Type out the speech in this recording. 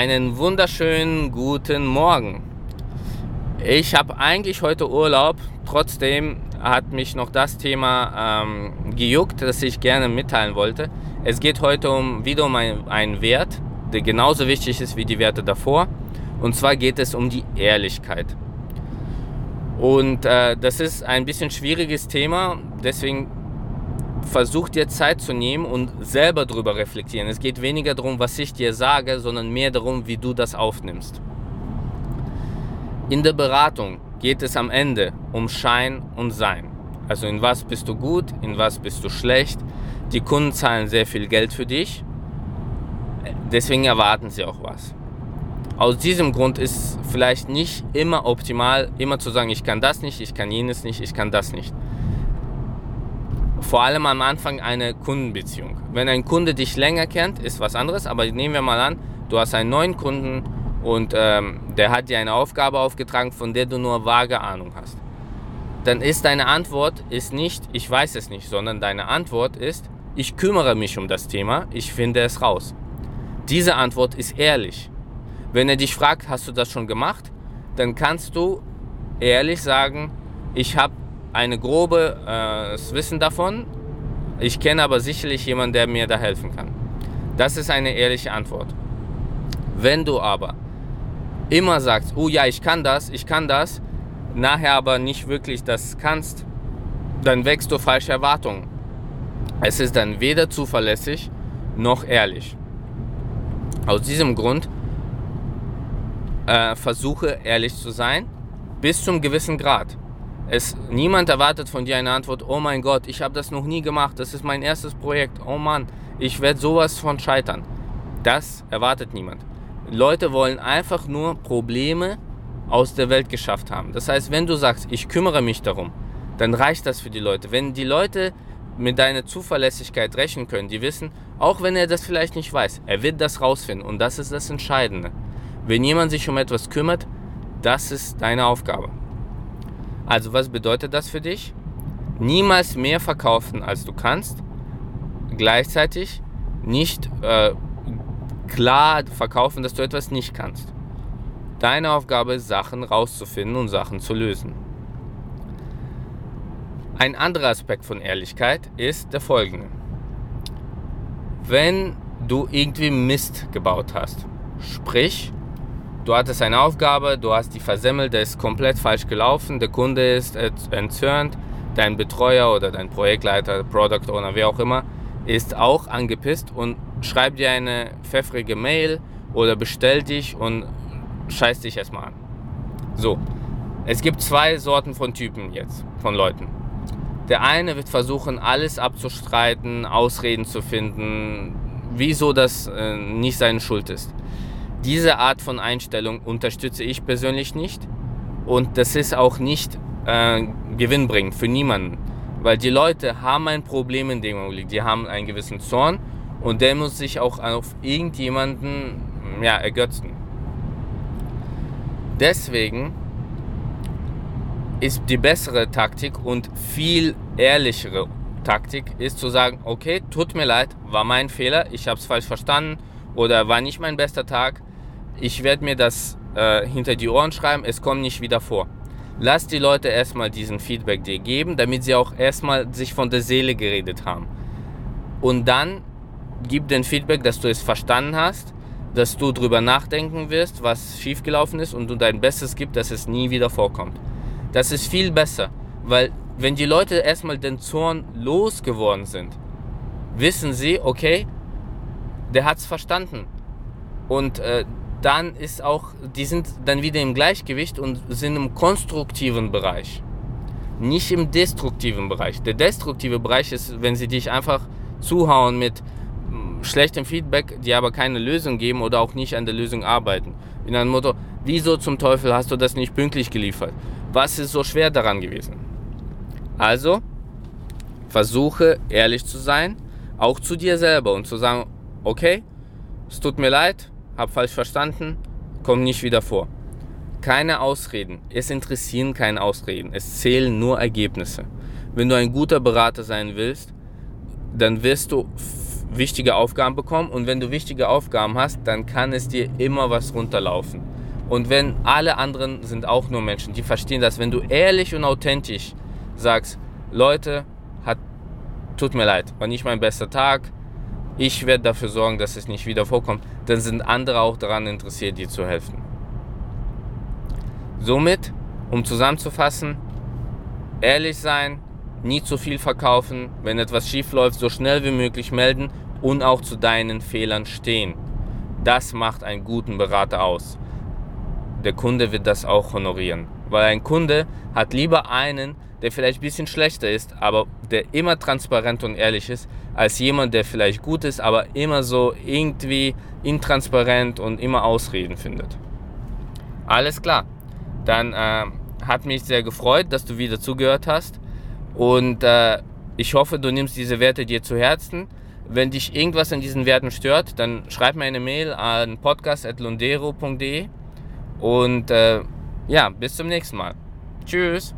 Einen wunderschönen guten Morgen. Ich habe eigentlich heute Urlaub, trotzdem hat mich noch das Thema ähm, gejuckt, das ich gerne mitteilen wollte. Es geht heute um wieder um ein, einen Wert, der genauso wichtig ist wie die Werte davor. Und zwar geht es um die Ehrlichkeit. Und äh, das ist ein bisschen schwieriges Thema, deswegen versuch dir Zeit zu nehmen und selber darüber reflektieren. Es geht weniger darum, was ich dir sage, sondern mehr darum, wie du das aufnimmst. In der Beratung geht es am Ende um Schein und Sein. Also in was bist du gut, in was bist du schlecht. Die Kunden zahlen sehr viel Geld für dich, deswegen erwarten sie auch was. Aus diesem Grund ist vielleicht nicht immer optimal, immer zu sagen, ich kann das nicht, ich kann jenes nicht, ich kann das nicht vor allem am Anfang eine Kundenbeziehung. Wenn ein Kunde dich länger kennt, ist was anderes, aber nehmen wir mal an, du hast einen neuen Kunden und ähm, der hat dir eine Aufgabe aufgetragen, von der du nur vage Ahnung hast. Dann ist deine Antwort ist nicht, ich weiß es nicht, sondern deine Antwort ist, ich kümmere mich um das Thema, ich finde es raus. Diese Antwort ist ehrlich. Wenn er dich fragt, hast du das schon gemacht, dann kannst du ehrlich sagen, ich habe eine grobe äh, Wissen davon. Ich kenne aber sicherlich jemanden, der mir da helfen kann. Das ist eine ehrliche Antwort. Wenn du aber immer sagst, oh ja, ich kann das, ich kann das, nachher aber nicht wirklich das kannst, dann wächst du falsche Erwartungen. Es ist dann weder zuverlässig noch ehrlich. Aus diesem Grund äh, versuche ehrlich zu sein, bis zum gewissen Grad. Es, niemand erwartet von dir eine Antwort, oh mein Gott, ich habe das noch nie gemacht, das ist mein erstes Projekt, oh Mann, ich werde sowas von scheitern. Das erwartet niemand. Leute wollen einfach nur Probleme aus der Welt geschafft haben. Das heißt, wenn du sagst, ich kümmere mich darum, dann reicht das für die Leute. Wenn die Leute mit deiner Zuverlässigkeit rechnen können, die wissen, auch wenn er das vielleicht nicht weiß, er wird das rausfinden und das ist das Entscheidende. Wenn jemand sich um etwas kümmert, das ist deine Aufgabe. Also was bedeutet das für dich? Niemals mehr verkaufen, als du kannst. Gleichzeitig nicht äh, klar verkaufen, dass du etwas nicht kannst. Deine Aufgabe ist, Sachen rauszufinden und Sachen zu lösen. Ein anderer Aspekt von Ehrlichkeit ist der folgende. Wenn du irgendwie Mist gebaut hast, sprich, Du hattest eine Aufgabe, du hast die versemmelt, der ist komplett falsch gelaufen, der Kunde ist entzürnt, dein Betreuer oder dein Projektleiter, Product Owner, wer auch immer, ist auch angepisst und schreibt dir eine pfeffrige Mail oder bestellt dich und scheißt dich erstmal an. So, es gibt zwei Sorten von Typen jetzt, von Leuten. Der eine wird versuchen, alles abzustreiten, Ausreden zu finden, wieso das äh, nicht seine Schuld ist. Diese Art von Einstellung unterstütze ich persönlich nicht. Und das ist auch nicht äh, gewinnbringend für niemanden, weil die Leute haben ein Problem in dem Augenblick, die haben einen gewissen Zorn und der muss sich auch auf irgendjemanden ja, ergötzen. Deswegen ist die bessere Taktik und viel ehrlichere Taktik ist zu sagen, okay, tut mir leid, war mein Fehler, ich habe es falsch verstanden oder war nicht mein bester Tag ich werde mir das äh, hinter die Ohren schreiben, es kommt nicht wieder vor. Lass die Leute erstmal diesen Feedback dir geben, damit sie auch erstmal sich von der Seele geredet haben. Und dann gib den Feedback, dass du es verstanden hast, dass du drüber nachdenken wirst, was schiefgelaufen ist und du dein Bestes gibst, dass es nie wieder vorkommt. Das ist viel besser, weil wenn die Leute erstmal den Zorn losgeworden sind, wissen sie, okay, der hat es verstanden. Und äh, dann ist auch, die sind dann wieder im Gleichgewicht und sind im konstruktiven Bereich. Nicht im destruktiven Bereich. Der destruktive Bereich ist, wenn sie dich einfach zuhauen mit hm, schlechtem Feedback, die aber keine Lösung geben oder auch nicht an der Lösung arbeiten. In einem Motto, wieso zum Teufel hast du das nicht pünktlich geliefert? Was ist so schwer daran gewesen? Also, versuche ehrlich zu sein, auch zu dir selber und zu sagen, okay, es tut mir leid, hab falsch verstanden, komm nicht wieder vor. Keine Ausreden. Es interessieren keine Ausreden. Es zählen nur Ergebnisse. Wenn du ein guter Berater sein willst, dann wirst du wichtige Aufgaben bekommen und wenn du wichtige Aufgaben hast, dann kann es dir immer was runterlaufen. Und wenn alle anderen sind auch nur Menschen, die verstehen das, wenn du ehrlich und authentisch sagst, Leute, hat, tut mir leid, war nicht mein bester Tag, ich werde dafür sorgen, dass es nicht wieder vorkommt, dann sind andere auch daran interessiert, dir zu helfen. Somit, um zusammenzufassen, ehrlich sein, nie zu viel verkaufen, wenn etwas schief läuft, so schnell wie möglich melden und auch zu deinen Fehlern stehen. Das macht einen guten Berater aus. Der Kunde wird das auch honorieren, weil ein Kunde hat lieber einen, der vielleicht ein bisschen schlechter ist, aber der immer transparent und ehrlich ist, als jemand, der vielleicht gut ist, aber immer so irgendwie intransparent und immer Ausreden findet. Alles klar. Dann äh, hat mich sehr gefreut, dass du wieder zugehört hast. Und äh, ich hoffe, du nimmst diese Werte dir zu Herzen. Wenn dich irgendwas an diesen Werten stört, dann schreib mir eine Mail an podcast.lundero.de und äh, ja, bis zum nächsten Mal. Tschüss.